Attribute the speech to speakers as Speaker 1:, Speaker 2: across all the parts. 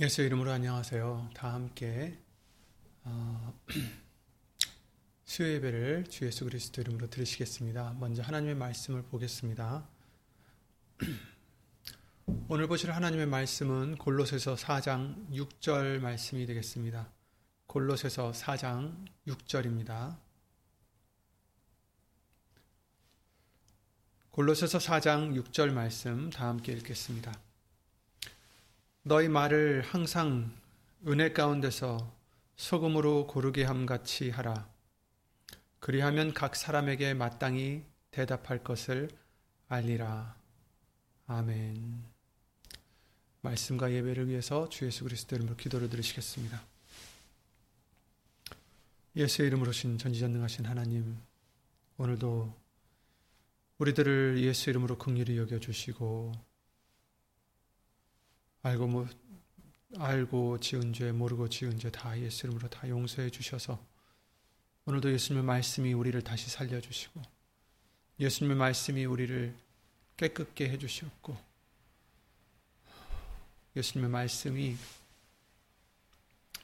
Speaker 1: 예수 이름으로 안녕하세요. 다 함께 어, 수요 예배를 주 예수 그리스도 이름으로 드리시겠습니다. 먼저 하나님의 말씀을 보겠습니다. 오늘 보실 하나님의 말씀은 골로새서 4장 6절 말씀이 되겠습니다. 골로새서 4장 6절입니다. 골로새서 4장 6절 말씀 다 함께 읽겠습니다. 너희 말을 항상 은혜 가운데서 소금으로 고르게 함 같이 하라. 그리하면 각 사람에게 마땅히 대답할 것을 알리라. 아멘. 말씀과 예배를 위해서 주 예수 그리스도 이름으로 기도를 드리시겠습니다. 예수의 이름으로 신 전지전능하신 하나님, 오늘도 우리들을 예수 이름으로 긍휼히 여겨 주시고 알고 뭐 알고 지은 죄 모르고 지은 죄 다 예수 이름으로 다 용서해 주셔서 오늘도 예수님의 말씀이 우리를 다시 살려 주시고 예수님의 말씀이 우리를 깨끗게 해 주셨고 예수님의 말씀이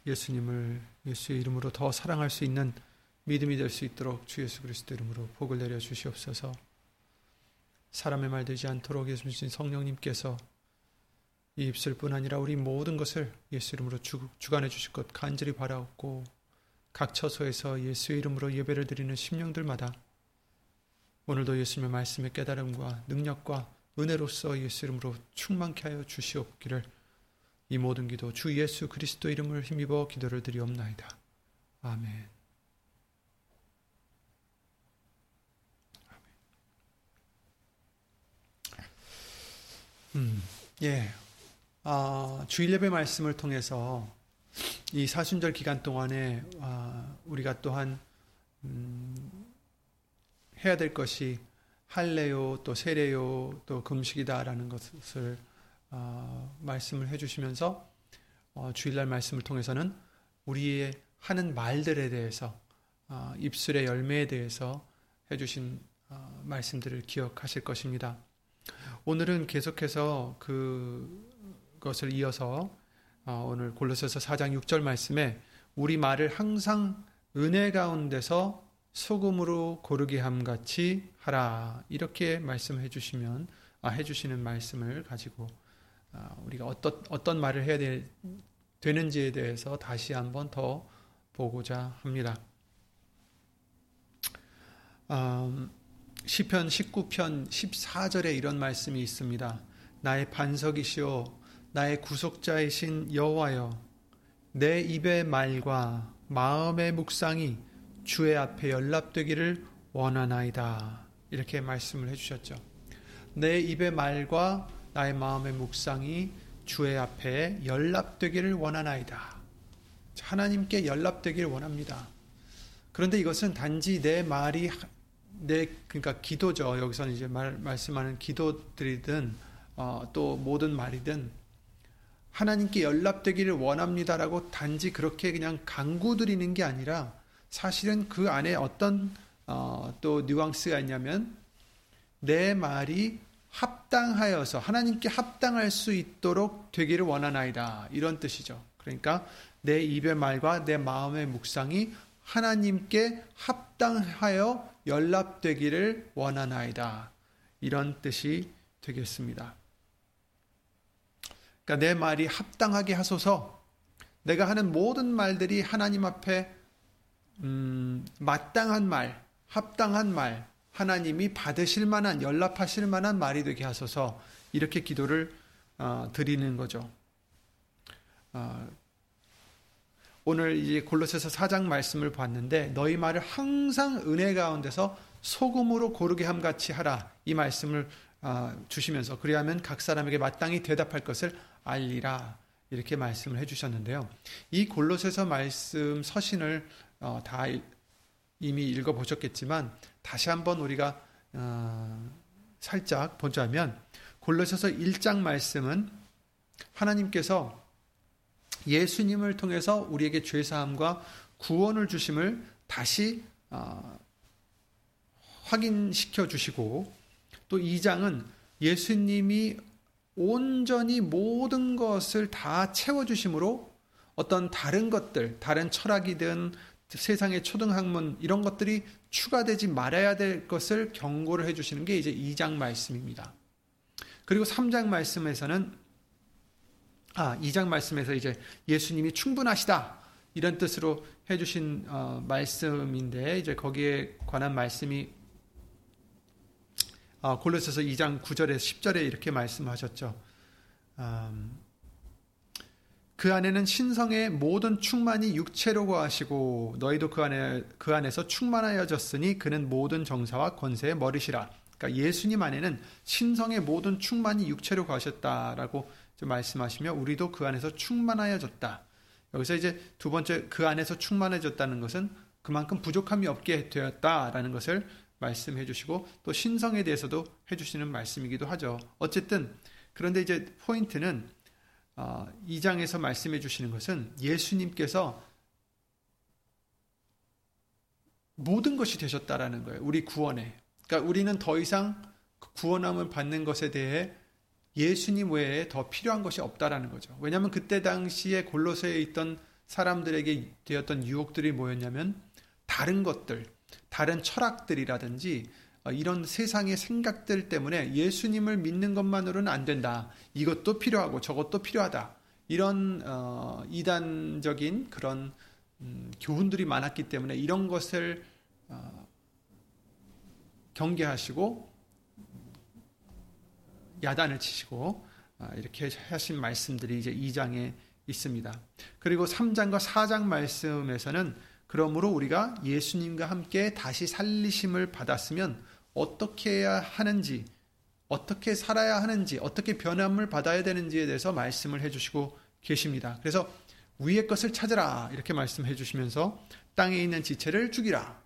Speaker 1: 예수님을 예수의 이름으로 더 사랑할 수 있는 믿음이 될 수 있도록 주 예수 그리스도 이름으로 복을 내려 주시옵소서. 사람의 말 되지 않도록 예수님 성령님께서 이 입술뿐 아니라 우리 모든 것을 예수 이름으로 주, 주관해 주실 것 간절히 바라옵고 각 처소에서 예수의 이름으로 예배를 드리는 심령들마다 오늘도 예수님의 말씀의 깨달음과 능력과 은혜로서 예수 이름으로 충만케 하여 주시옵기를 이 모든 기도 주 예수 그리스도 이름을 힘입어 기도를 드리옵나이다. 아멘. 음, 예. 아, 주일 예배 말씀을 통해서 이 사순절 기간 동안에 아, 우리가 또한 음, 해야 될 것이 할례요 또 세례요 또 금식이다라는 것을 어, 말씀을 해주시면서 어, 주일날 말씀을 통해서는 우리의 하는 말들에 대해서 어, 입술의 열매에 대해서 해주신 어, 말씀들을 기억하실 것입니다. 오늘은 계속해서 그 것을 이어서 어, 오늘 골로새서 4장 6절 말씀에 우리 말을 항상 은혜 가운데서 소금으로 고르게 함 같이 하라 이렇게 말씀해 주시면 아, 해 주시는 말씀을 가지고 아, 우리가 어떤 어떤 말을 해야 되, 되는지에 대해서 다시 한번 더 보고자 합니다. 음, 시편 19편 14절에 이런 말씀이 있습니다. 나의 반석이시오 나의 구속자이신 여호와여 내 입의 말과 마음의 묵상이 주의 앞에 연락되기를 원하나이다. 이렇게 말씀을 해 주셨죠. 내 입의 말과 나의 마음의 묵상이 주의 앞에 연락되기를 원하나이다. 하나님께 연락되기를 원합니다. 그런데 이것은 단지 내 말이 내 그러니까 기도죠. 여기서는 이제 말, 말씀하는 기도들이든 어, 또 모든 말이든 하나님께 연락되기를 원합니다라고 단지 그렇게 그냥 강구드리는 게 아니라 사실은 그 안에 어떤 어, 또 뉘앙스가 있냐면 내 말이 합당하여서 하나님께 합당할 수 있도록 되기를 원하나이다 이런 뜻이죠. 그러니까 내 입의 말과 내 마음의 묵상이 하나님께 합당하여 연락되기를 원하나이다 이런 뜻이 되겠습니다. 그러니까 내 말이 합당하게 하소서. 내가 하는 모든 말들이 하나님 앞에 음, 마땅한 말, 합당한 말, 하나님이 받으실 만한 연락하실 만한 말이 되게 하소서. 이렇게 기도를 어, 드리는 거죠. 어, 오늘 이제 골로새서 4장 말씀을 봤는데 너희 말을 항상 은혜 가운데서 소금으로 고르게 함 같이 하라. 이 말씀을 어, 주시면서 그리하면 각 사람에게 마땅히 대답할 것을 알리라 이렇게 말씀을 해주셨는데요. 이 골로새서 말씀 서신을 어, 다 이미 읽어보셨겠지만 다시 한번 우리가 어, 살짝 보자면 골로새서 1장 말씀은 하나님께서 예수님을 통해서 우리에게 죄 사함과 구원을 주심을 다시 어, 확인시켜 주시고 또 2장은 예수님이 온전히 모든 것을 다 채워주심으로 어떤 다른 것들, 다른 철학이든 세상의 초등학문 이런 것들이 추가되지 말아야 될 것을 경고를 해주시는 게 이제 2장 말씀입니다. 그리고 3장 말씀에서는 아 2장 말씀에서 이제 예수님이 충분하시다 이런 뜻으로 해주신 어, 말씀인데 이제 거기에 관한 말씀이 어, 골로새서 2장 9절에 10절에 이렇게 말씀하셨죠. 음, 그 안에는 신성의 모든 충만이 육체로 거하시고 너희도 그 안에 그 안에서 충만하여졌으니 그는 모든 정사와 권세의 머리시라. 그러니까 예수님 안에는 신성의 모든 충만이 육체로 거하셨다라고 말씀하시며 우리도 그 안에서 충만하여졌다. 여기서 이제 두 번째 그 안에서 충만해졌다는 것은 그만큼 부족함이 없게 되었다라는 것을 말씀해 주시고 또 신성에 대해서도 해 주시는 말씀이기도 하죠. 어쨌든 그런데 이제 포인트는 어, 2장에서 말씀해 주시는 것은 예수님께서 모든 것이 되셨다라는 거예요. 우리 구원에. 그러니까 우리는 더 이상 구원함을 받는 것에 대해 예수님 외에 더 필요한 것이 없다라는 거죠. 왜냐하면 그때 당시에 골로새에 있던 사람들에게 되었던 유혹들이 뭐였냐면 다른 것들, 다른 철학들이라든지 어, 이런 세상의 생각들 때문에 예수님을 믿는 것만으로는 안 된다. 이것도 필요하고 저것도 필요하다. 이런 어, 이단적인 그런 음, 교훈들이 많았기 때문에 이런 것을 어, 경계하시고 야단을 치시고 어, 이렇게 하신 말씀들이 이제 2장에 있습니다. 그리고 3장과 4장 말씀에서는 그러므로 우리가 예수님과 함께 다시 살리심을 받았으면 어떻게 해야 하는지, 어떻게 살아야 하는지, 어떻게 변함을 받아야 되는지에 대해서 말씀을 해주시고 계십니다. 그래서 위의 것을 찾으라 이렇게 말씀해 주시면서 땅에 있는 지체를 죽이라.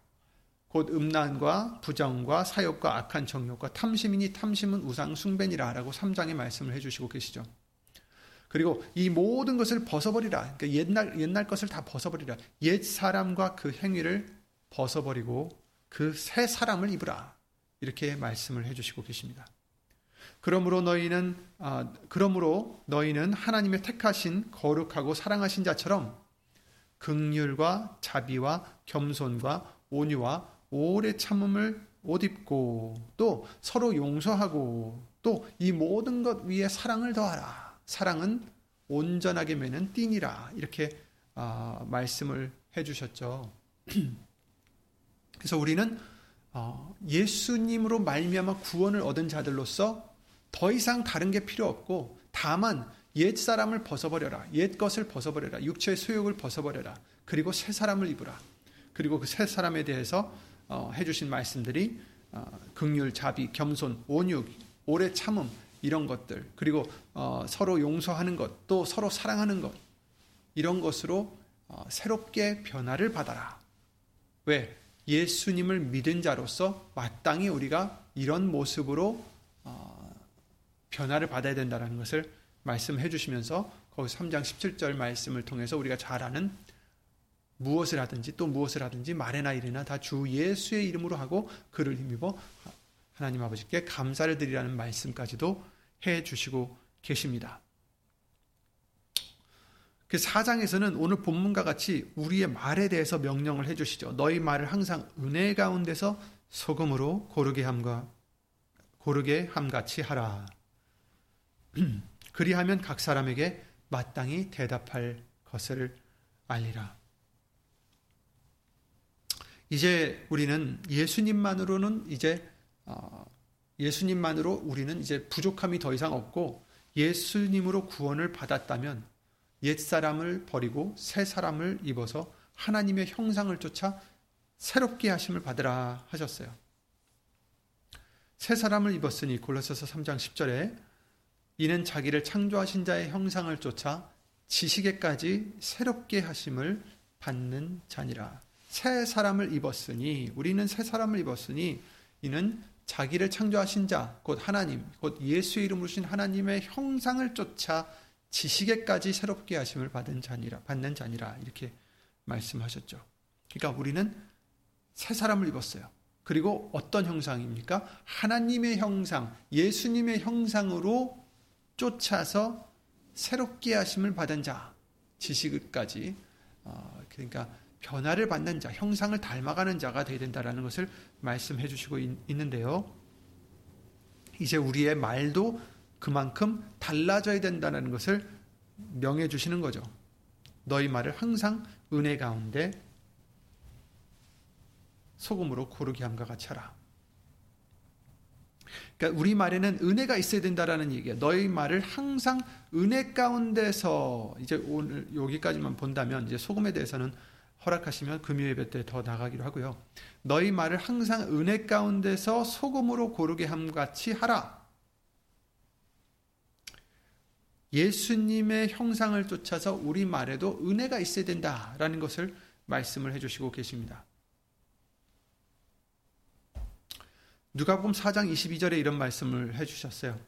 Speaker 1: 곧 음란과 부정과 사욕과 악한 정욕과 탐심이니 탐심은 우상 숭배니라 라고 3장에 말씀을 해 주시고 계시죠. 그리고 이 모든 것을 벗어버리라. 그러니까 옛날, 옛날 것을 다 벗어버리라. 옛 사람과 그 행위를 벗어버리고 그 새 사람을 입으라. 이렇게 말씀을 해주시고 계십니다. 그러므로 너희는 아, 그러므로 너희는 하나님의 택하신 거룩하고 사랑하신 자처럼 극률과 자비와 겸손과 온유와 오래 참음을 옷 입고 또 서로 용서하고 또 이 모든 것 위에 사랑을 더하라. 사랑은 온전하게 매는 띠니라. 이렇게 아, 말씀을 해주셨죠. 그래서 우리는 어, 예수님으로 말미암아 구원을 얻은 자들로서 더 이상 다른 게 필요 없고 다만 옛 사람을 벗어버려라. 옛 것을 벗어버려라. 육체의 소욕을 벗어버려라. 그리고 새 사람을 입으라. 그리고 그 새 사람에 대해서 어, 해주신 말씀들이 어, 극률, 자비, 겸손, 온유, 오래 참음 이런 것들 그리고 어, 서로 용서하는 것, 또 서로 사랑하는 것 이런 것으로 어, 새롭게 변화를 받아라. 왜? 예수님을 믿은 자로서 마땅히 우리가 이런 모습으로 어, 변화를 받아야 된다는 것을 말씀해 주시면서 거기 3장 17절 말씀을 통해서 우리가 잘 아는 무엇을 하든지 또 무엇을 하든지 말이나 일이나 다 주 예수의 이름으로 하고 그를 힘입어 하나님 아버지께 감사를 드리라는 말씀까지도 해 주시고 계십니다. 그 사장에서는 오늘 본문과 같이 우리의 말에 대해서 명령을 해 주시죠. 너희 말을 항상 은혜 가운데서 소금으로 고르게 함과 고르게 함 같이 하라. 그리하면 각 사람에게 마땅히 대답할 것을 알리라. 이제 우리는 예수님만으로는 이제 어, 예수님만으로 우리는 이제 부족함이 더 이상 없고 예수님으로 구원을 받았다면 옛 사람을 버리고 새 사람을 입어서 하나님의 형상을 쫓아 새롭게 하심을 받으라 하셨어요. 새 사람을 입었으니 골로새서 3장 10절에 이는 자기를 창조하신 자의 형상을 쫓아 지식에까지 새롭게 하심을 받는 자니라. 새 사람을 입었으니 우리는 새 사람을 입었으니 이는 자기를 창조하신 자, 곧 하나님, 곧 예수의 이름으로 신 하나님의 형상을 쫓아 지식에까지 새롭게 하심을 받은 자니라, 받는 자니라, 이렇게 말씀하셨죠. 그러니까 우리는 새 사람을 입었어요. 그리고 어떤 형상입니까? 하나님의 형상, 예수님의 형상으로 쫓아서 새롭게 하심을 받은 자, 지식까지 어, 그러니까 변화를 받는 자, 형상을 닮아가는 자가 되어야 된다라는 것을 말씀해 주시고 있, 있는데요. 이제 우리의 말도 그만큼 달라져야 된다는 것을 명해 주시는 거죠. 너희 말을 항상 은혜 가운데 소금으로 고르게 함과 같이 하라. 그러니까 우리 말에는 은혜가 있어야 된다라는 얘기야. 너희 말을 항상 은혜 가운데서 이제 오늘 여기까지만 본다면 이제 소금에 대해서는 허락하시면 금요 예배 때 더 나가기로 하고요. 너희 말을 항상 은혜 가운데서 소금으로 고르게 함 같이 하라. 예수님의 형상을 쫓아서 우리 말에도 은혜가 있어야 된다라는 것을 말씀을 해주시고 계십니다. 누가복음 4장 22절에 이런 말씀을 해주셨어요.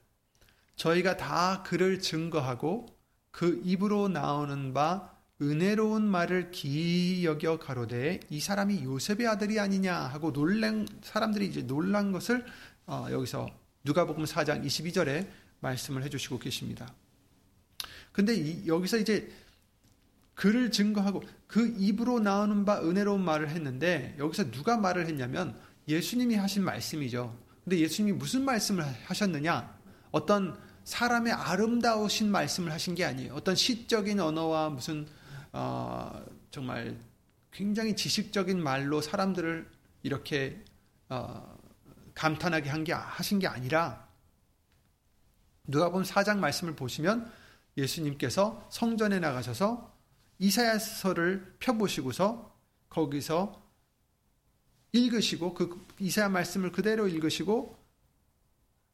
Speaker 1: 저희가 다 그를 증거하고 그 입으로 나오는 바 은혜로운 말을 기이 여겨 가로되 이 사람이 요셉의 아들이 아니냐 하고 놀란 사람들이 이제 놀란 것을 어, 여기서 누가복음 4장 22절에 말씀을 해주시고 계십니다. 근데 이, 여기서 이제 그를 증거하고 그 입으로 나오는 바 은혜로운 말을 했는데 여기서 누가 말을 했냐면 예수님이 하신 말씀이죠. 근데 예수님이 무슨 말씀을 하셨느냐? 어떤 사람의 아름다우신 말씀을 하신 게 아니에요. 어떤 시적인 언어와 무슨 어, 정말 굉장히 지식적인 말로 사람들을 이렇게 어, 감탄하게 한 게 하신 게 아니라 누가 보면 사장 말씀을 보시면 예수님께서 성전에 나가셔서 이사야서를 펴보시고서 거기서 읽으시고 그 이사야 말씀을 그대로 읽으시고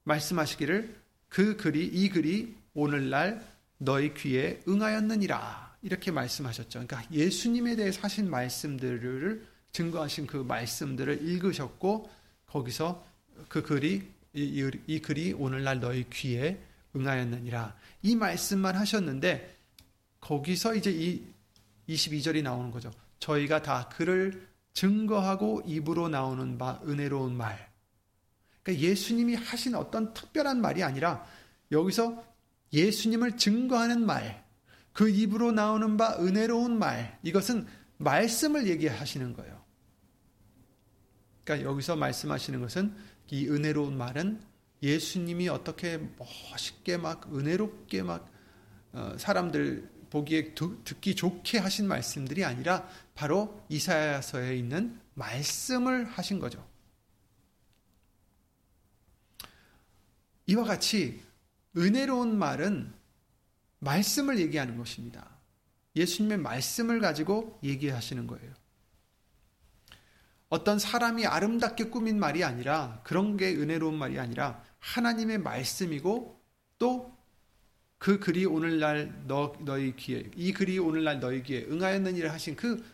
Speaker 1: 말씀하시기를 그 글이 이 글이 오늘날 너희 귀에 응하였느니라 이렇게 말씀하셨죠. 그러니까 예수님에 대해 하신 말씀들을 증거하신 그 말씀들을 읽으셨고 거기서 그 글이 이, 이 글이 오늘날 너희 귀에 응하였느니라 이 말씀만 하셨는데 거기서 이제 이 22절이 나오는 거죠. 저희가 다 그를 증거하고 입으로 나오는 바 은혜로운 말. 그러니까 예수님이 하신 어떤 특별한 말이 아니라 여기서 예수님을 증거하는 말, 그 입으로 나오는 바 은혜로운 말, 이것은 말씀을 얘기하시는 거예요. 그러니까 여기서 말씀하시는 것은 이 은혜로운 말은 예수님이 어떻게 멋있게 막 은혜롭게 막 어, 사람들 보기에 듣기 좋게 하신 말씀들이 아니라 바로 이사야서에 있는 말씀을 하신 거죠. 이와 같이 은혜로운 말은 말씀을 얘기하는 것입니다. 예수님의 말씀을 가지고 얘기하시는 거예요. 어떤 사람이 아름답게 꾸민 말이 아니라 그런 게 은혜로운 말이 아니라 하나님의 말씀이고 또 그 글이 오늘날 너, 너희 귀에 이 글이 오늘날 너희 귀에 응하였느니라 하신 그,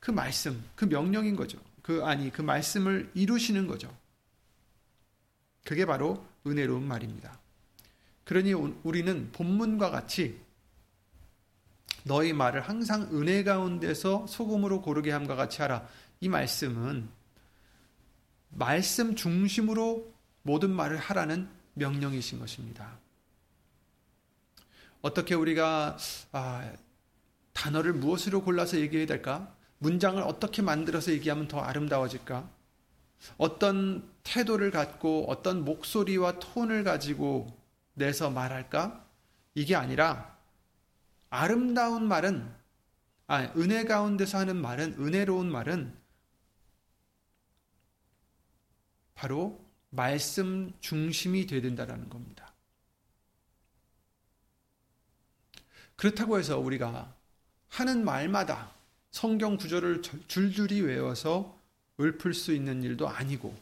Speaker 1: 그 말씀 그 명령인 거죠. 그 아니 그 말씀을 이루시는 거죠. 그게 바로 은혜로운 말입니다. 그러니 우리는 본문과 같이 너희 말을 항상 은혜 가운데서 소금으로 고르게 함과 같이 하라. 이 말씀은 말씀 중심으로 모든 말을 하라는 명령이신 것입니다. 어떻게 우리가 아, 단어를 무엇으로 골라서 얘기해야 될까? 문장을 어떻게 만들어서 얘기하면 더 아름다워질까? 어떤 태도를 갖고 어떤 목소리와 톤을 가지고 내서 말할까? 이게 아니라 아름다운 말은 아, 은혜 가운데서 하는 말은 은혜로운 말은 바로 말씀 중심이 되야 된다는 겁니다. 그렇다고 해서 우리가 하는 말마다 성경 구절을 줄줄이 외워서 읊을 수 있는 일도 아니고,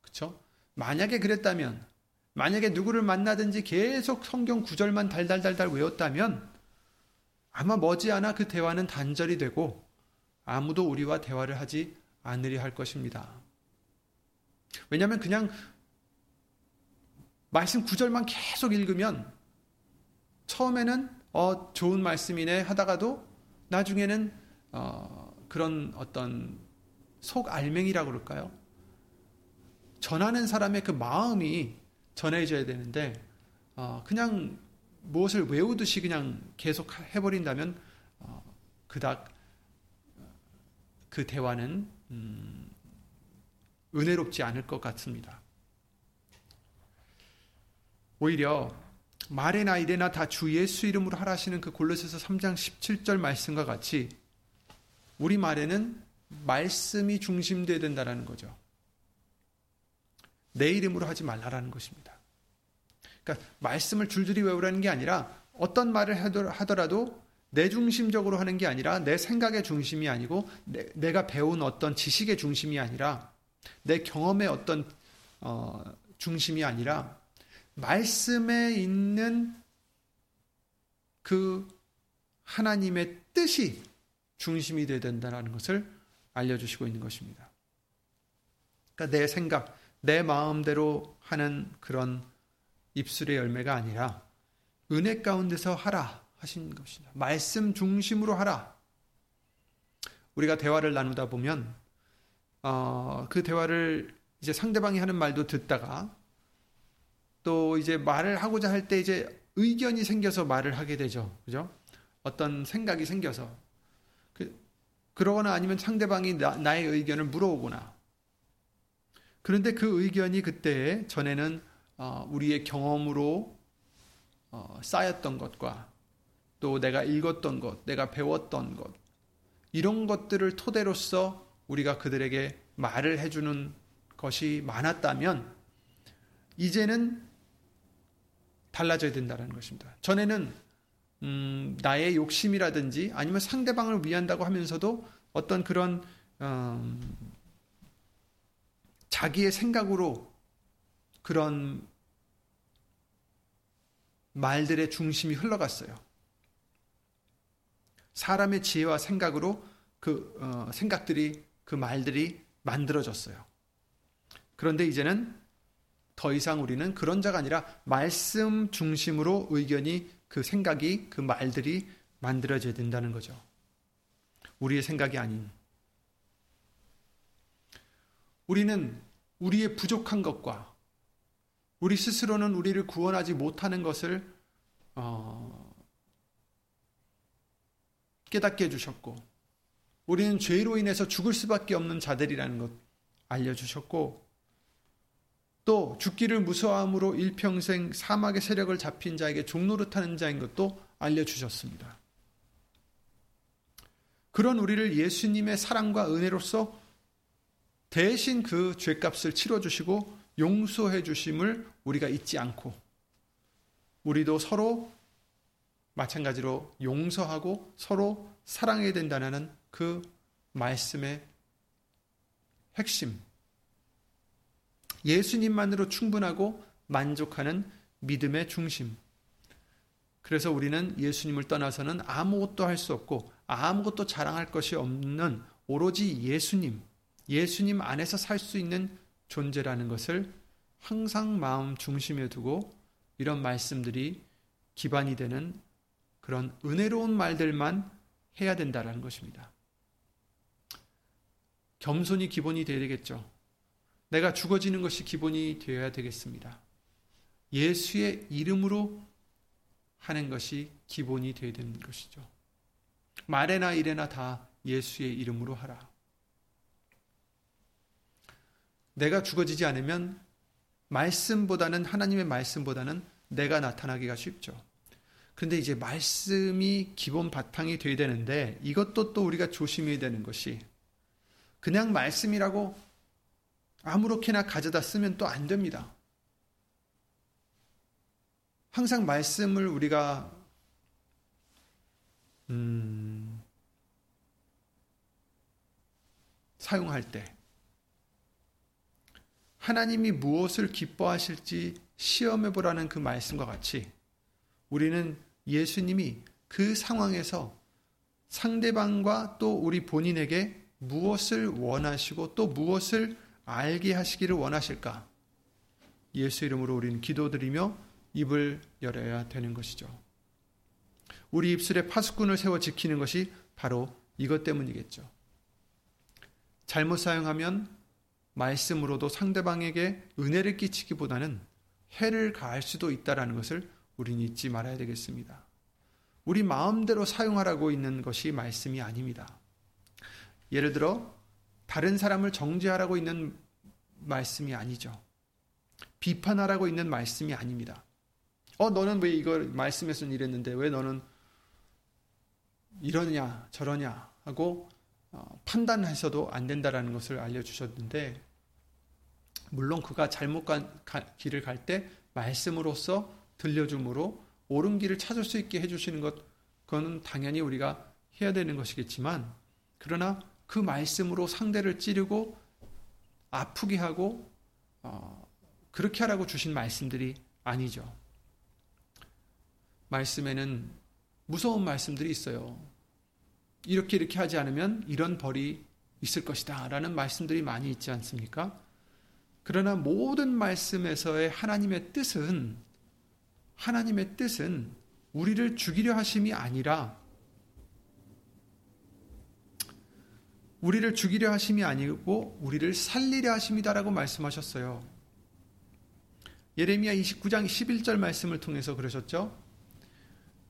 Speaker 1: 그렇죠? 만약에 그랬다면, 만약에 누구를 만나든지 계속 성경 구절만 달달달달 외웠다면, 아마 머지않아 그 대화는 단절이 되고, 아무도 우리와 대화를 하지 않으려 할 것입니다. 왜냐하면 그냥 말씀 구절만 계속 읽으면 처음에는 어 좋은 말씀이네 하다가도 나중에는 어 그런 어떤 속 알맹이라고 그럴까요? 전하는 사람의 그 마음이 전해져야 되는데 어, 그냥 무엇을 외우듯이 그냥 계속 해버린다면 어, 그닥 그 대화는 음, 은혜롭지 않을 것 같습니다. 오히려 말에나 이래나 다 주 예수 이름으로 하라시는 그 골로새서 3장 17절 말씀과 같이 우리 말에는 말씀이 중심되어야 된다는 거죠. 내 이름으로 하지 말라라는 것입니다. 그러니까 말씀을 줄줄이 외우라는 게 아니라 어떤 말을 하더라도 내 중심적으로 하는 게 아니라 내 생각의 중심이 아니고 내, 가 배운 어떤 지식의 중심이 아니라 내 경험의 어떤 어, 중심이 아니라 말씀에 있는 그 하나님의 뜻이 중심이 되어야 된다는 것을 알려주시고 있는 것입니다. 그러니까 내 생각, 내 마음대로 하는 그런 입술의 열매가 아니라 은혜 가운데서 하라 하신 것이다. 말씀 중심으로 하라. 우리가 대화를 나누다 보면 어, 그 대화를 이제 상대방이 하는 말도 듣다가 또 이제 말을 하고자 할 때 이제 의견이 생겨서 말을 하게 되죠. 그죠? 어떤 생각이 생겨서 그, 그러거나 아니면 상대방이 나, 나의 의견을 물어오거나 그런데 그 의견이 그때 전에는 어, 우리의 경험으로 어, 쌓였던 것과 또 내가 읽었던 것, 내가 배웠던 것 이런 것들을 토대로서 우리가 그들에게 말을 해주는 것이 많았다면 이제는 달라져야 된다는 것입니다. 전에는 음, 나의 욕심이라든지 아니면 상대방을 위한다고 하면서도 어떤 그런 음, 자기의 생각으로 그런 말들의 중심이 흘러갔어요. 사람의 지혜와 생각으로 그 어, 생각들이 그 말들이 만들어졌어요. 그런데 이제는 더 이상 우리는 그런 자가 아니라 말씀 중심으로 의견이 그 생각이 그 말들이 만들어져야 된다는 거죠. 우리의 생각이 아닌. 우리는 우리의 부족한 것과 우리 스스로는 우리를 구원하지 못하는 것을 어, 깨닫게 해주셨고, 우리는 죄로 인해서 죽을 수밖에 없는 자들이라는 것 알려주셨고, 또 죽기를 무서함으로 일평생 사막의 세력을 잡힌 자에게 종노릇하는 자인 것도 알려주셨습니다. 그런 우리를 예수님의 사랑과 은혜로서 대신 그 죄값을 치러주시고 용서해 주심을 우리가 잊지 않고 우리도 서로 마찬가지로 용서하고 서로 사랑해야 된다는 그 말씀의 핵심. 예수님만으로 충분하고 만족하는 믿음의 중심. 그래서 우리는 예수님을 떠나서는 아무것도 할 수 없고 아무것도 자랑할 것이 없는 오로지 예수님, 예수님 안에서 살 수 있는 존재라는 것을 항상 마음 중심에 두고 이런 말씀들이 기반이 되는 그런 은혜로운 말들만 해야 된다라는 것입니다. 겸손이 기본이 되어야 되겠죠. 내가 죽어지는 것이 기본이 되어야 되겠습니다. 예수의 이름으로 하는 것이 기본이 되어야 되는 것이죠. 말에나 이래나 다 예수의 이름으로 하라. 내가 죽어지지 않으면 말씀보다는 하나님의 말씀보다는 내가 나타나기가 쉽죠. 그런데 이제 말씀이 기본 바탕이 돼야 되는데 이것도 또 우리가 조심해야 되는 것이 그냥 말씀이라고 아무렇게나 가져다 쓰면 또 안 됩니다. 항상 말씀을 우리가 음, 사용할 때 하나님이 무엇을 기뻐하실지 시험해 보라는 그 말씀과 같이 우리는 예수님이 그 상황에서 상대방과 또 우리 본인에게 무엇을 원하시고 또 무엇을 알게 하시기를 원하실까? 예수 이름으로 우리는 기도드리며 입을 열어야 되는 것이죠. 우리 입술에 파수꾼을 세워 지키는 것이 바로 이것 때문이겠죠. 잘못 사용하면 말씀으로도 상대방에게 은혜를 끼치기보다는 해를 가할 수도 있다라는 것을 우리는 잊지 말아야 되겠습니다. 우리 마음대로 사용하라고 있는 것이 말씀이 아닙니다. 예를 들어 다른 사람을 정죄하라고 있는 말씀이 아니죠. 비판하라고 있는 말씀이 아닙니다. 어 너는 왜 이걸 말씀에서는 이랬는데 왜 너는 이러냐 저러냐 하고 어, 판단해서도 안 된다라는 것을 알려주셨는데 물론 그가 잘못 간 길을 갈 때 말씀으로서 들려줌으로 옳은 길을 찾을 수 있게 해주시는 것 그거는 당연히 우리가 해야 되는 것이겠지만 그러나 그 말씀으로 상대를 찌르고 아프게 하고 어, 그렇게 하라고 주신 말씀들이 아니죠. 말씀에는 무서운 말씀들이 있어요. 이렇게 이렇게 하지 않으면 이런 벌이 있을 것이다. 라는 말씀들이 많이 있지 않습니까? 그러나 모든 말씀에서의 하나님의 뜻은, 하나님의 뜻은 우리를 죽이려 하심이 아니라, 우리를 죽이려 하심이 아니고, 우리를 살리려 하심이다라고 말씀하셨어요. 예레미야 29장 11절 말씀을 통해서 그러셨죠?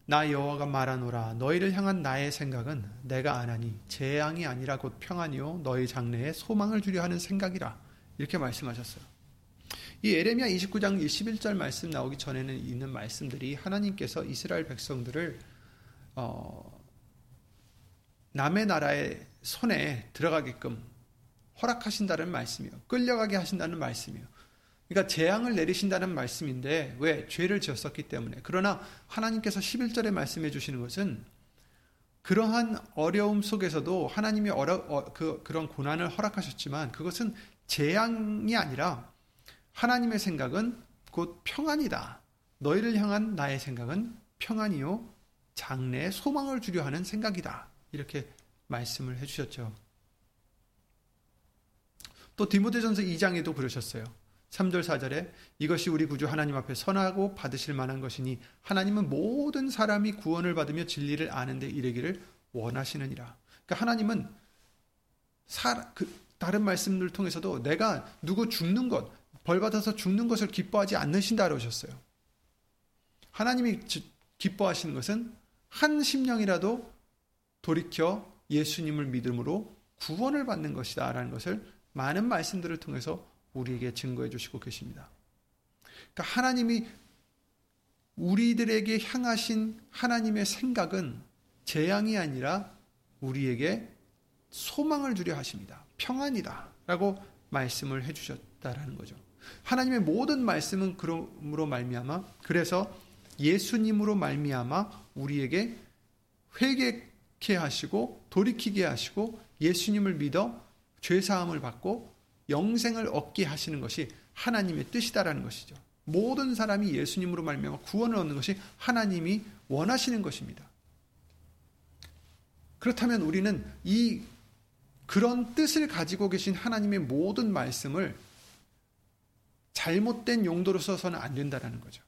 Speaker 1: 나 여호와가 말하노라 너희를 향한 나의 생각은 내가 안하니 재앙이 아니라 곧 평안이요 너희 장래에 소망을 주려 하는 생각이라 이렇게 말씀하셨어요. 이 에레미야 29장 11절 말씀 나오기 전에는 있는 말씀들이 하나님께서 이스라엘 백성들을 어, 남의 나라의 손에 들어가게끔 허락하신다는 말씀이요. 끌려가게 하신다는 말씀이요. 그러니까 재앙을 내리신다는 말씀인데 왜 죄를 지었었기 때문에 그러나 하나님께서 11절에 말씀해 주시는 것은 그러한 어려움 속에서도 하나님이 어려, 어, 그, 그런 고난을 허락하셨지만 그것은 재앙이 아니라 하나님의 생각은 곧 평안이다. 너희를 향한 나의 생각은 평안이요 장래에 소망을 주려 하는 생각이다. 이렇게 말씀을 해주셨죠. 또 디모데전서 2장에도 그러셨어요. 3절 4절에 이것이 우리 구주 하나님 앞에 선하고 받으실 만한 것이니 하나님은 모든 사람이 구원을 받으며 진리를 아는데 이르기를 원하시느니라. 그러니까 하나님은 사, 그, 다른 말씀을 통해서도 내가 누구 죽는 것, 벌 받아서 죽는 것을 기뻐하지 않으신다 그러셨어요. 하나님이 기뻐하시는 것은 한 심령이라도 돌이켜 예수님을 믿음으로 구원을 받는 것이다라는 것을 많은 말씀들을 통해서 우리에게 증거해 주시고 계십니다. 그러니까 하나님이 우리들에게 향하신 하나님의 생각은 재앙이 아니라 우리에게 소망을 주려 하십니다. 평안이다. 라고 말씀을 해주셨다라는 거죠. 하나님의 모든 말씀은 그러므로 말미암아 그래서 예수님으로 말미암아 우리에게 회개케 하시고 돌이키게 하시고 예수님을 믿어 죄 사함을 받고 영생을 얻게 하시는 것이 하나님의 뜻이다라는 것이죠. 모든 사람이 예수님으로 말미암아 구원을 얻는 것이 하나님이 원하시는 것입니다. 그렇다면 우리는 이 그런 뜻을 가지고 계신 하나님의 모든 말씀을 잘못된 용도로 써서는 안 된다라는 거죠.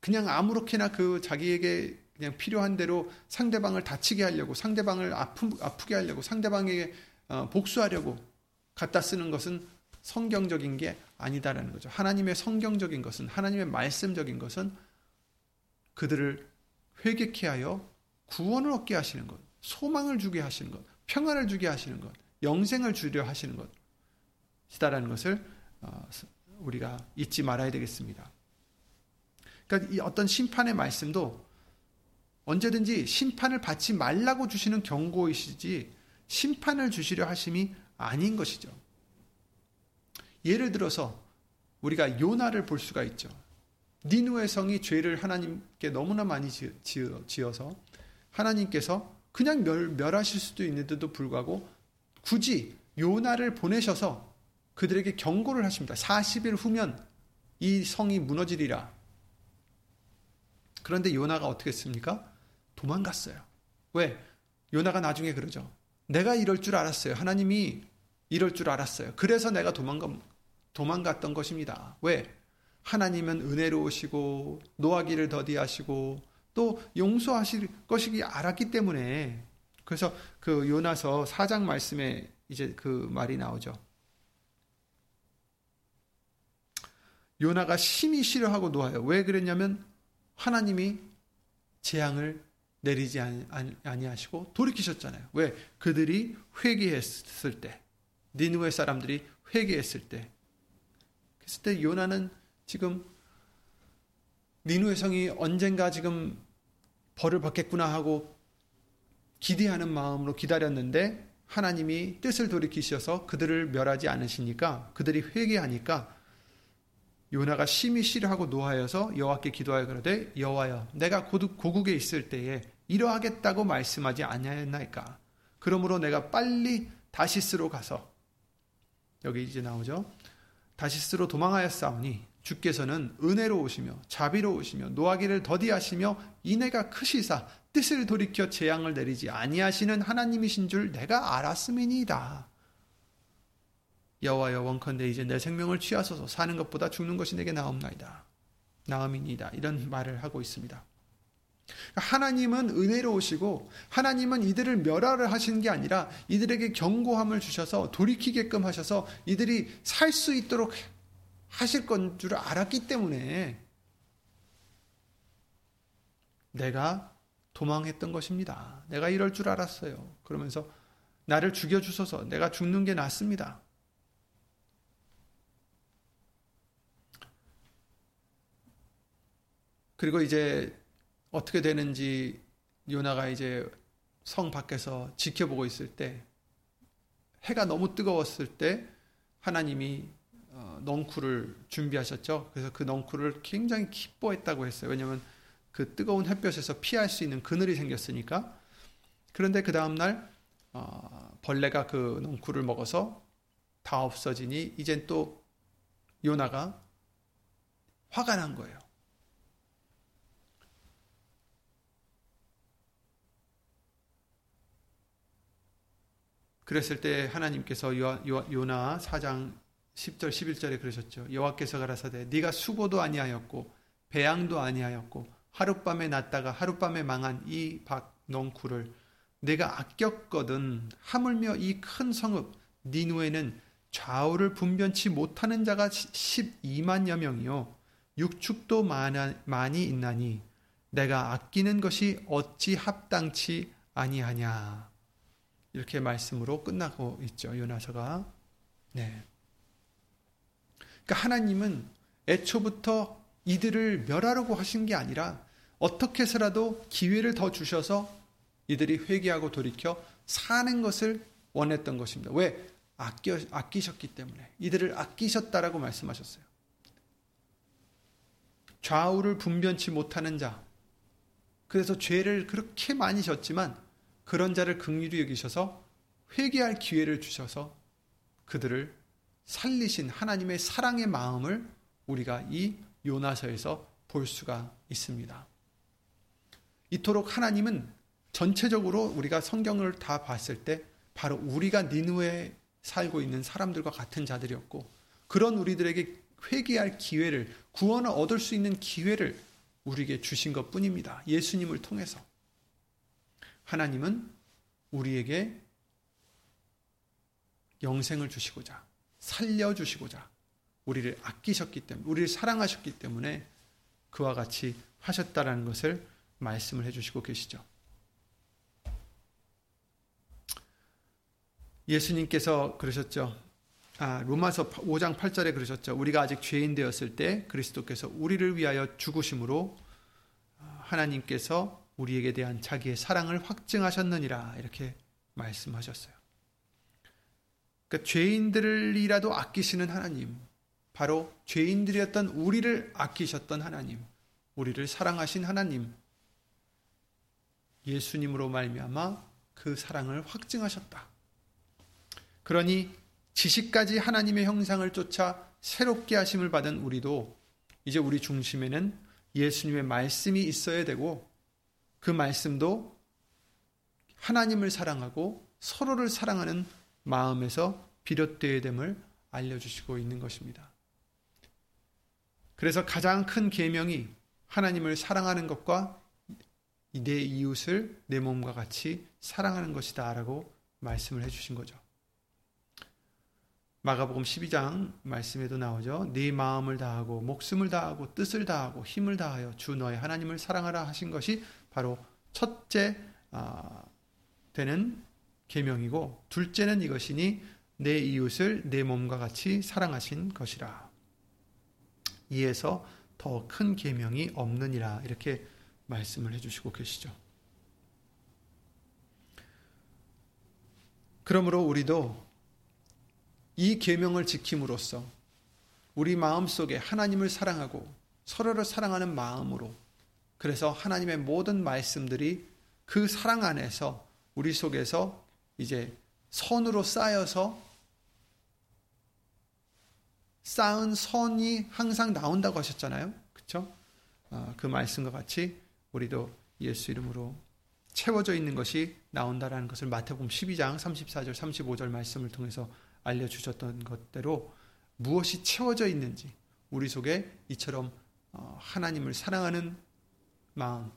Speaker 1: 그냥 아무렇게나 그 자기에게 그냥 필요한 대로 상대방을 다치게 하려고 상대방을 아프, 아프게 하려고 상대방에게 어, 복수하려고 갖다 쓰는 것은 성경적인 게 아니다라는 거죠. 하나님의 성경적인 것은 하나님의 말씀적인 것은 그들을 회개케 하여 구원을 얻게 하시는 것, 소망을 주게 하시는 것, 평안을 주게 하시는 것, 영생을 주려 하시는 것이다라는 것을 어, 우리가 잊지 말아야 되겠습니다. 그러니까 이 어떤 심판의 말씀도 언제든지 심판을 받지 말라고 주시는 경고이시지 심판을 주시려 하심이 아닌 것이죠. 예를 들어서 우리가 요나를 볼 수가 있죠. 니누의 성이 죄를 하나님께 너무나 많이 지어서 하나님께서 그냥 멸, 멸하실 수도 있는데도 불구하고 굳이 요나를 보내셔서 그들에게 경고를 하십니다. 40일 후면 이 성이 무너지리라. 그런데 요나가 어떻게 했습니까? 도망갔어요. 왜? 요나가 나중에 그러죠. 내가 이럴 줄 알았어요. 하나님이 이럴 줄 알았어요. 그래서 내가 도망가, 도망갔던 것입니다. 왜? 하나님은 은혜로우시고 노하기를 더디하시고 또 용서하실 것이기 알았기 때문에 그래서 그 요나서 4장 말씀에 이제 그 말이 나오죠. 요나가 심히 싫어하고 놓아요. 왜 그랬냐면 하나님이 재앙을 내리지 아니하시고 돌이키셨잖아요. 왜? 그들이 회개했을 때, 니누의 사람들이 회개했을 때, 그랬을 때 요나는 지금 니누의 성이 언젠가 지금 벌을 받겠구나 하고 기대하는 마음으로 기다렸는데 하나님이 뜻을 돌이키셔서 그들을 멸하지 않으시니까 그들이 회개하니까 요나가 심히 싫어하고 노하여서 여호와께 기도하여 그러되 여호와여 내가 고국에 있을 때에 이러하겠다고 말씀하지 아니하였나이까? 그러므로 내가 빨리 다시스로 가서 여기 이제 나오죠 다시스로 도망하였사오니 주께서는 은혜로우시며 자비로우시며 노하기를 더디하시며 인애가 크시사 뜻을 돌이켜 재앙을 내리지 아니하시는 하나님이신 줄 내가 알았음이니이다. 여호와여 원컨대 이제 내 생명을 취하소서 사는 것보다 죽는 것이 내게 나옵나이다. 나음이니이다. 이런 말을 하고 있습니다. 하나님은 은혜로우시고 하나님은 이들을 멸하를 하신 게 아니라 이들에게 경고함을 주셔서 돌이키게끔 하셔서 이들이 살 수 있도록 하실 건 줄 알았기 때문에 내가 도망했던 것입니다. 내가 이럴 줄 알았어요. 그러면서 나를 죽여 주소서 내가 죽는 게 낫습니다. 그리고 이제 어떻게 되는지 요나가 이제 성 밖에서 지켜보고 있을 때 해가 너무 뜨거웠을 때 하나님이 어, 넝쿨을 준비하셨죠. 그래서 그 넝쿨을 굉장히 기뻐했다고 했어요. 왜냐하면 그 뜨거운 햇볕에서 피할 수 있는 그늘이 생겼으니까. 그런데 그 다음날 어, 벌레가 그 넝쿨을 먹어서 다 없어지니 이젠 또 요나가 화가 난 거예요. 그랬을 때 하나님께서 요나 4장 10절 11절에 그러셨죠. 여호와께서 가라사대 네가 수고도 아니하였고 배양도 아니하였고 하룻밤에 났다가 하룻밤에 망한 이 박농쿨을 내가 아꼈거든. 하물며 이 큰 성읍 니누에는 좌우를 분변치 못하는 자가 12만여 명이요. 육축도 많이 있나니 내가 아끼는 것이 어찌 합당치 아니하냐 이렇게 말씀으로 끝나고 있죠 요나서가 네. 그러니까 하나님은 애초부터 이들을 멸하려고 하신 게 아니라 어떻게 해서라도 기회를 더 주셔서 이들이 회개하고 돌이켜 사는 것을 원했던 것입니다. 왜? 아껴, 아끼셨기 때문에. 이들을 아끼셨다라고 말씀하셨어요. 좌우를 분변치 못하는 자. 그래서 죄를 그렇게 많이 졌지만 그런 자를 극률히 여기셔서 회개할 기회를 주셔서 그들을 살리신 하나님의 사랑의 마음을 우리가 이 요나서에서 볼 수가 있습니다. 이토록 하나님은 전체적으로 우리가 성경을 다 봤을 때 바로 우리가 니누에 살고 있는 사람들과 같은 자들이었고 그런 우리들에게 회개할 기회를 구원을 얻을 수 있는 기회를 우리에게 주신 것 뿐입니다. 예수님을 통해서. 하나님은 우리에게 영생을 주시고자 살려주시고자 우리를 아끼셨기 때문에, 우리를 사랑하셨기 때문에 그와 같이 하셨다라는 것을 말씀을 해주시고 계시죠. 예수님께서 그러셨죠. 아, 로마서 5장 8절에 그러셨죠. 우리가 아직 죄인 되었을 때 그리스도께서 우리를 위하여 죽으심으로 하나님께서 우리에게 대한 자기의 사랑을 확증하셨느니라 이렇게 말씀하셨어요. 그러니까 죄인들이라도 아끼시는 하나님, 바로 죄인들이었던 우리를 아끼셨던 하나님, 우리를 사랑하신 하나님, 예수님으로 말미암아 그 사랑을 확증하셨다. 그러니 지식까지 하나님의 형상을 쫓아 새롭게 하심을 받은 우리도 이제 우리 중심에는 예수님의 말씀이 있어야 되고 그 말씀도 하나님을 사랑하고 서로를 사랑하는 마음에서 비롯되어야 됨을 알려주시고 있는 것입니다. 그래서 가장 큰 계명이 하나님을 사랑하는 것과 내 이웃을 내 몸과 같이 사랑하는 것이다 라고 말씀을 해주신 거죠. 마가복음 12장 말씀에도 나오죠. 네 마음을 다하고 목숨을 다하고 뜻을 다하고 힘을 다하여 주 너의 하나님을 사랑하라 하신 것이 바로 첫째 아, 되는 계명이고 둘째는 이것이니 내 이웃을 내 몸과 같이 사랑하신 것이라. 이에서 더 큰 계명이 없느니라 이렇게 말씀을 해주시고 계시죠. 그러므로 우리도 이 계명을 지킴으로써 우리 마음 속에 하나님을 사랑하고 서로를 사랑하는 마음으로 그래서 하나님의 모든 말씀들이 그 사랑 안에서 우리 속에서 이제 선으로 쌓여서 쌓은 선이 항상 나온다고 하셨잖아요. 그렇죠? 그 말씀과 같이 우리도 예수 이름으로 채워져 있는 것이 나온다라는 것을 마태복음 12장 34절 35절 말씀을 통해서 알려주셨던 것대로 무엇이 채워져 있는지 우리 속에 이처럼 어, 하나님을 사랑하는 마음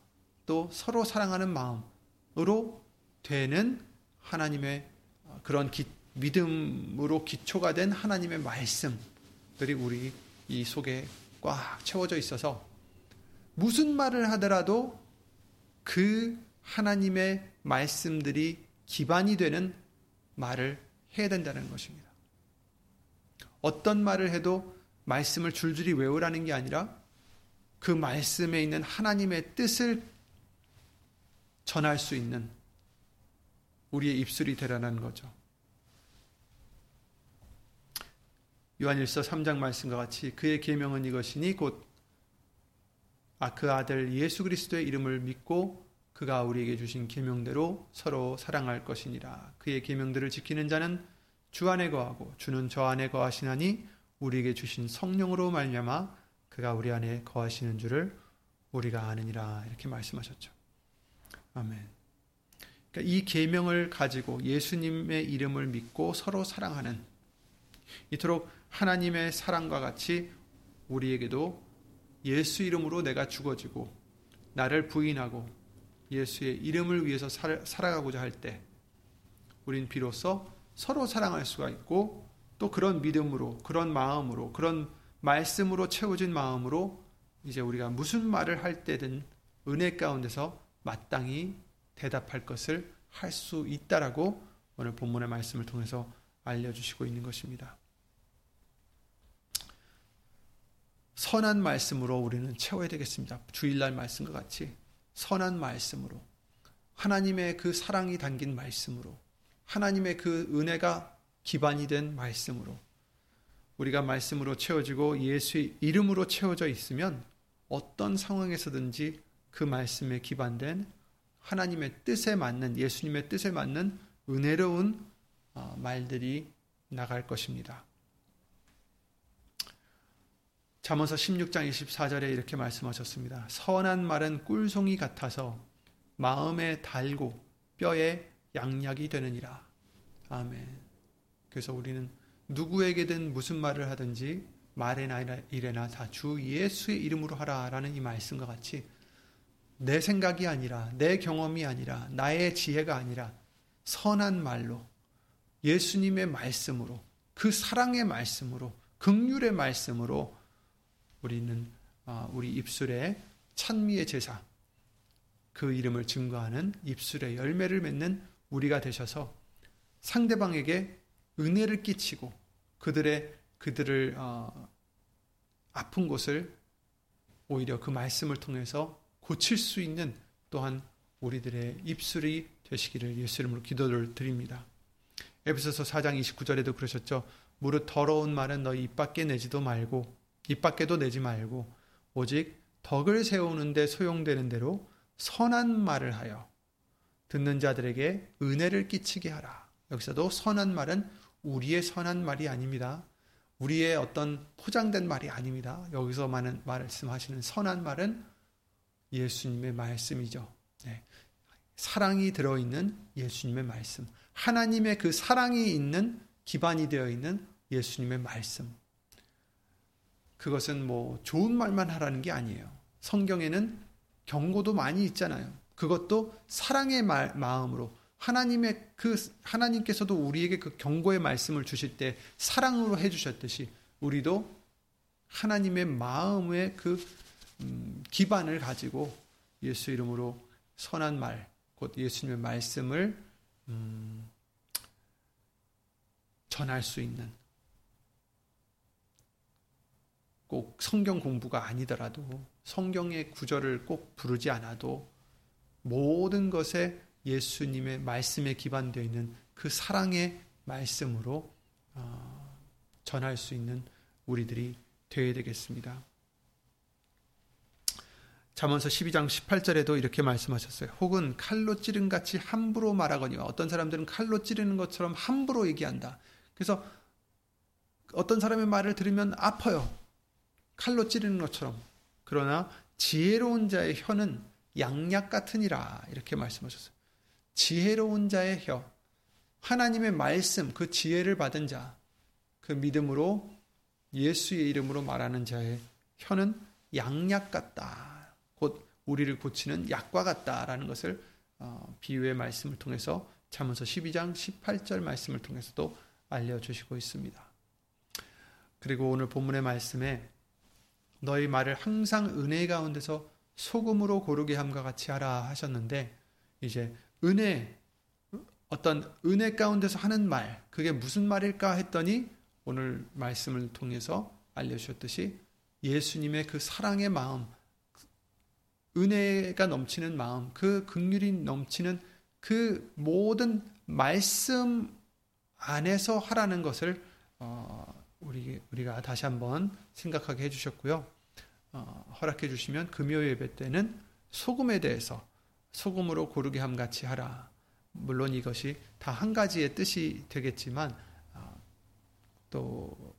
Speaker 1: 또 서로 사랑하는 마음으로 되는 하나님의 어, 그런 기, 믿음으로 기초가 된 하나님의 말씀들이 우리 이 속에 꽉 채워져 있어서 무슨 말을 하더라도 그 하나님의 말씀들이 기반이 되는 말을 해야 된다는 것입니다. 어떤 말을 해도 말씀을 줄줄이 외우라는 게 아니라 그 말씀에 있는 하나님의 뜻을 전할 수 있는 우리의 입술이 되라는 거죠. 요한일서 3장 말씀과 같이 그의 계명은 이것이니 곧 아, 그 아들 예수 그리스도의 이름을 믿고 그가 우리에게 주신 계명대로 서로 사랑할 것이니라. 그의 계명들을 지키는 자는 주 안에 거하고 주는 저 안에 거하시나니 우리에게 주신 성령으로 말미암아 그가 우리 안에 거하시는 줄을 우리가 아느니라 이렇게 말씀하셨죠. 아멘. 그러니까 이 계명을 가지고 예수님의 이름을 믿고 서로 사랑하는 이토록 하나님의 사랑과 같이 우리에게도 예수 이름으로 내가 죽어지고 나를 부인하고 예수의 이름을 위해서 살아가고자 할 때 우린 비로소 서로 사랑할 수가 있고 또 그런 믿음으로 그런 마음으로 그런 말씀으로 채워진 마음으로 이제 우리가 무슨 말을 할 때든 은혜 가운데서 마땅히 대답할 것을 할 수 있다라고 오늘 본문의 말씀을 통해서 알려주시고 있는 것입니다. 선한 말씀으로 우리는 채워야 되겠습니다. 주일날 말씀과 같이 선한 말씀으로 하나님의 그 사랑이 담긴 말씀으로 하나님의 그 은혜가 기반이 된 말씀으로 우리가 말씀으로 채워지고 예수의 이름으로 채워져 있으면 어떤 상황에서든지 그 말씀에 기반된 하나님의 뜻에 맞는 예수님의 뜻에 맞는 은혜로운 어, 말들이 나갈 것입니다. 잠언서 16장 24절에 이렇게 말씀하셨습니다. 선한 말은 꿀송이 같아서 마음에 달고 뼈에 양약이 되느니라. 아멘. 그래서 우리는 누구에게든 무슨 말을 하든지 말에나 일에나 다 주 예수의 이름으로 하라라는 이 말씀과 같이 내 생각이 아니라 내 경험이 아니라 나의 지혜가 아니라 선한 말로 예수님의 말씀으로 그 사랑의 말씀으로 극률의 말씀으로 우리는 아, 우리 입술에 찬미의 제사, 그 이름을 증거하는 입술에 열매를 맺는 우리가 되셔서 상대방에게 은혜를 끼치고 그들의 그들을 어, 아픈 곳을 오히려 그 말씀을 통해서 고칠 수 있는 또한 우리들의 입술이 되시기를 예수 이름으로 기도를 드립니다. 에베소서 4장 29절에도 그러셨죠. 무릇 더러운 말은 너희 입 밖에 내지도 말고 입 밖에도 내지 말고 오직 덕을 세우는데 소용되는 대로 선한 말을 하여 듣는 자들에게 은혜를 끼치게 하라. 여기서도 선한 말은 우리의 선한 말이 아닙니다. 우리의 어떤 포장된 말이 아닙니다. 여기서 많은 말씀하시는 선한 말은 예수님의 말씀이죠. 네. 사랑이 들어있는 예수님의 말씀. 하나님의 그 사랑이 있는 기반이 되어 있는 예수님의 말씀. 그것은 뭐 좋은 말만 하라는 게 아니에요. 성경에는 경고도 많이 있잖아요. 그것도 사랑의 말, 마음으로 하나님의 그 하나님께서도 우리에게 그 경고의 말씀을 주실 때 사랑으로 해 주셨듯이 우리도 하나님의 마음의 그 음, 기반을 가지고 예수 이름으로 선한 말, 곧 예수님의 말씀을 음, 전할 수 있는 꼭 성경 공부가 아니더라도 성경의 구절을 꼭 부르지 않아도 모든 것에 예수님의 말씀에 기반되어 있는 그 사랑의 말씀으로 어, 전할 수 있는 우리들이 되어야 되겠습니다. 잠언서 12장 18절에도 이렇게 말씀하셨어요. 혹은 칼로 찌른 같이 함부로 말하거니와 어떤 사람들은 칼로 찌르는 것처럼 함부로 얘기한다. 그래서 어떤 사람의 말을 들으면 아파요. 칼로 찌르는 것처럼. 그러나 지혜로운 자의 혀는 양약 같으니라. 이렇게 말씀하셨어요. 지혜로운 자의 혀. 하나님의 말씀, 그 지혜를 받은 자, 그 믿음으로 예수의 이름으로 말하는 자의 혀는 양약 같다. 곧 우리를 고치는 약과 같다라는 것을 어, 비유의 말씀을 통해서 잠언서 12장 18절 말씀을 통해서도 알려주시고 있습니다. 그리고 오늘 본문의 말씀에 너희 말을 항상 은혜 가운데서 소금으로 고르게 함과 같이 하라 하셨는데 이제 은혜 어떤 은혜 가운데서 하는 말 그게 무슨 말일까 했더니 오늘 말씀을 통해서 알려주셨듯이 예수님의 그 사랑의 마음 은혜가 넘치는 마음 그 극률이 넘치는 그 모든 말씀 안에서 하라는 것을 어, 우리 우리가 다시 한번 생각하게 해주셨고요. 어, 허락해 주시면 금요 예배 때는 소금에 대해서 소금으로 고르게 함 같이 하라. 물론 이것이 다 한 가지의 뜻이 되겠지만 어, 또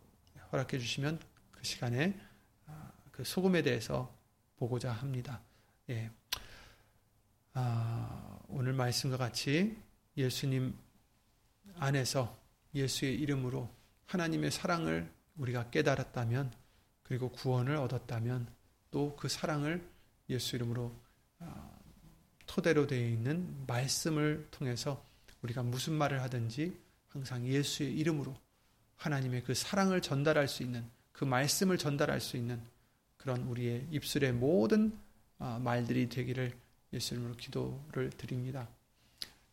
Speaker 1: 허락해 주시면 그 시간에 어, 그 소금에 대해서 보고자 합니다. 예. 아, 오늘 말씀과 같이 예수님 안에서 예수의 이름으로 하나님의 사랑을 우리가 깨달았다면 그리고 구원을 얻었다면 또 그 사랑을 예수 이름으로 아, 토대로 되어 있는 말씀을 통해서 우리가 무슨 말을 하든지 항상 예수의 이름으로 하나님의 그 사랑을 전달할 수 있는 그 말씀을 전달할 수 있는 그런 우리의 입술의 모든 아, 말들이 되기를 예수 이름으로 기도를 드립니다.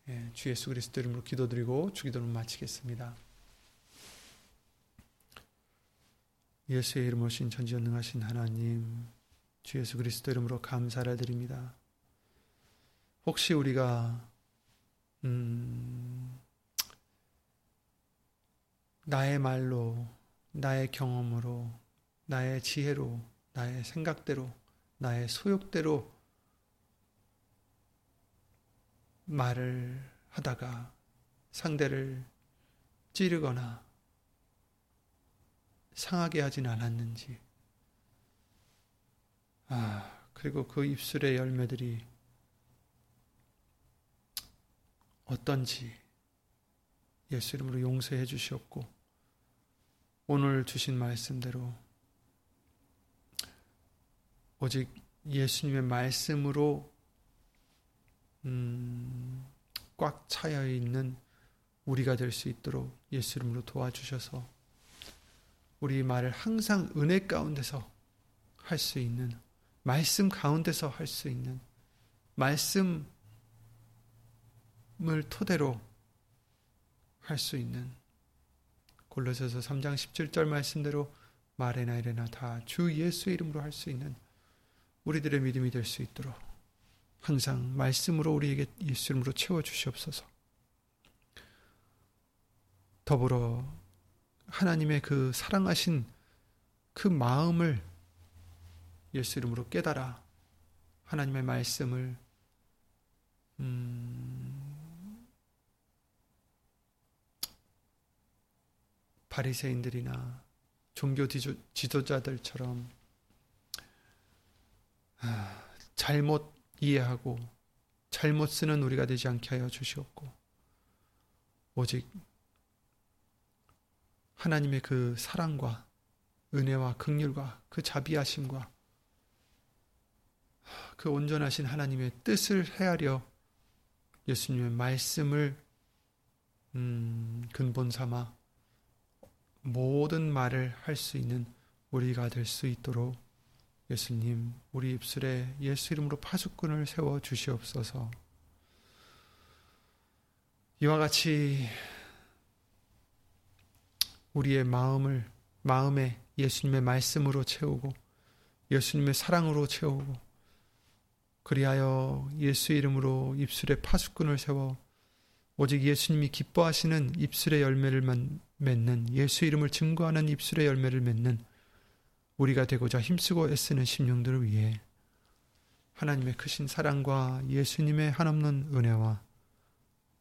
Speaker 1: 예, 주 예수 그리스도 이름으로 기도드리고 주기도를 마치겠습니다. 예수의 이름 오신 전지전능하신 하나님, 주 예수 그리스도 이름으로 감사를 드립니다. 혹시 우리가 음, 나의 말로, 나의 경험으로, 나의 지혜로, 나의 생각대로, 나의 소욕대로 말을 하다가 상대를 찌르거나 상하게 하진 않았는지, 아, 그리고 그 입술의 열매들이 어떤지 예수 이름으로 용서해 주시옵고, 오늘 주신 말씀대로 오직 예수님의 말씀으로 음, 꽉 차여 있는 우리가 될 수 있도록 예수 이름으로 도와주셔서 우리 말을 항상 은혜 가운데서 할 수 있는 말씀 가운데서 할 수 있는 말씀 을 토대로 할 수 있는 골로새서 3장 17절 말씀대로 말에나 이래나 다 주 예수의 이름으로 할 수 있는 우리들의 믿음이 될 수 있도록 항상 말씀으로 우리에게 예수 이름으로 채워 주시옵소서. 더불어 하나님의 그 사랑하신 그 마음을 예수 이름으로 깨달아 하나님의 말씀을 음, 바리새인들이나 종교 지도자들처럼 아, 잘못 이해하고 잘못 쓰는 우리가 되지 않게 하여 주시옵고 오직 하나님의 그 사랑과 은혜와 극률과 그 자비하심과 그 온전하신 하나님의 뜻을 헤아려 예수님의 말씀을 음, 근본 삼아 모든 말을 할 수 있는 우리가 될 수 있도록 예수님 우리 입술에 예수 이름으로 파수꾼을 세워 주시옵소서. 이와 같이 우리의 마음을 마음에 예수님의 말씀으로 채우고 예수님의 사랑으로 채우고 그리하여 예수 이름으로 입술에 파수꾼을 세워 오직 예수님이 기뻐하시는 입술의 열매를 맺는 예수 이름을 증거하는 입술의 열매를 맺는 우리가 되고자 힘쓰고 애쓰는 심령들을 위해 하나님의 크신 사랑과 예수님의 한없는 은혜와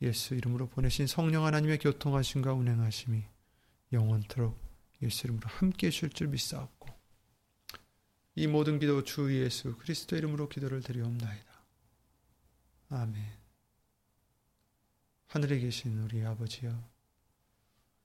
Speaker 1: 예수 이름으로 보내신 성령 하나님의 교통하심과 운행하심이 영원토록 예수 이름으로 함께 해줄 줄 믿사옵고 이 모든 기도 주 예수 그리스도 이름으로 기도를 드리옵나이다. 아멘. 하늘에 계신 우리 아버지여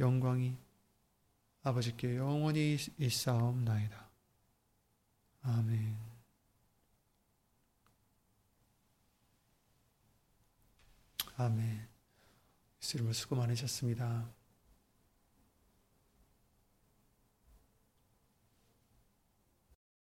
Speaker 1: 영광이 아버지께 영원히 있사옵나이다. 아멘. 아멘. 예수님을 수고 많으셨습니다.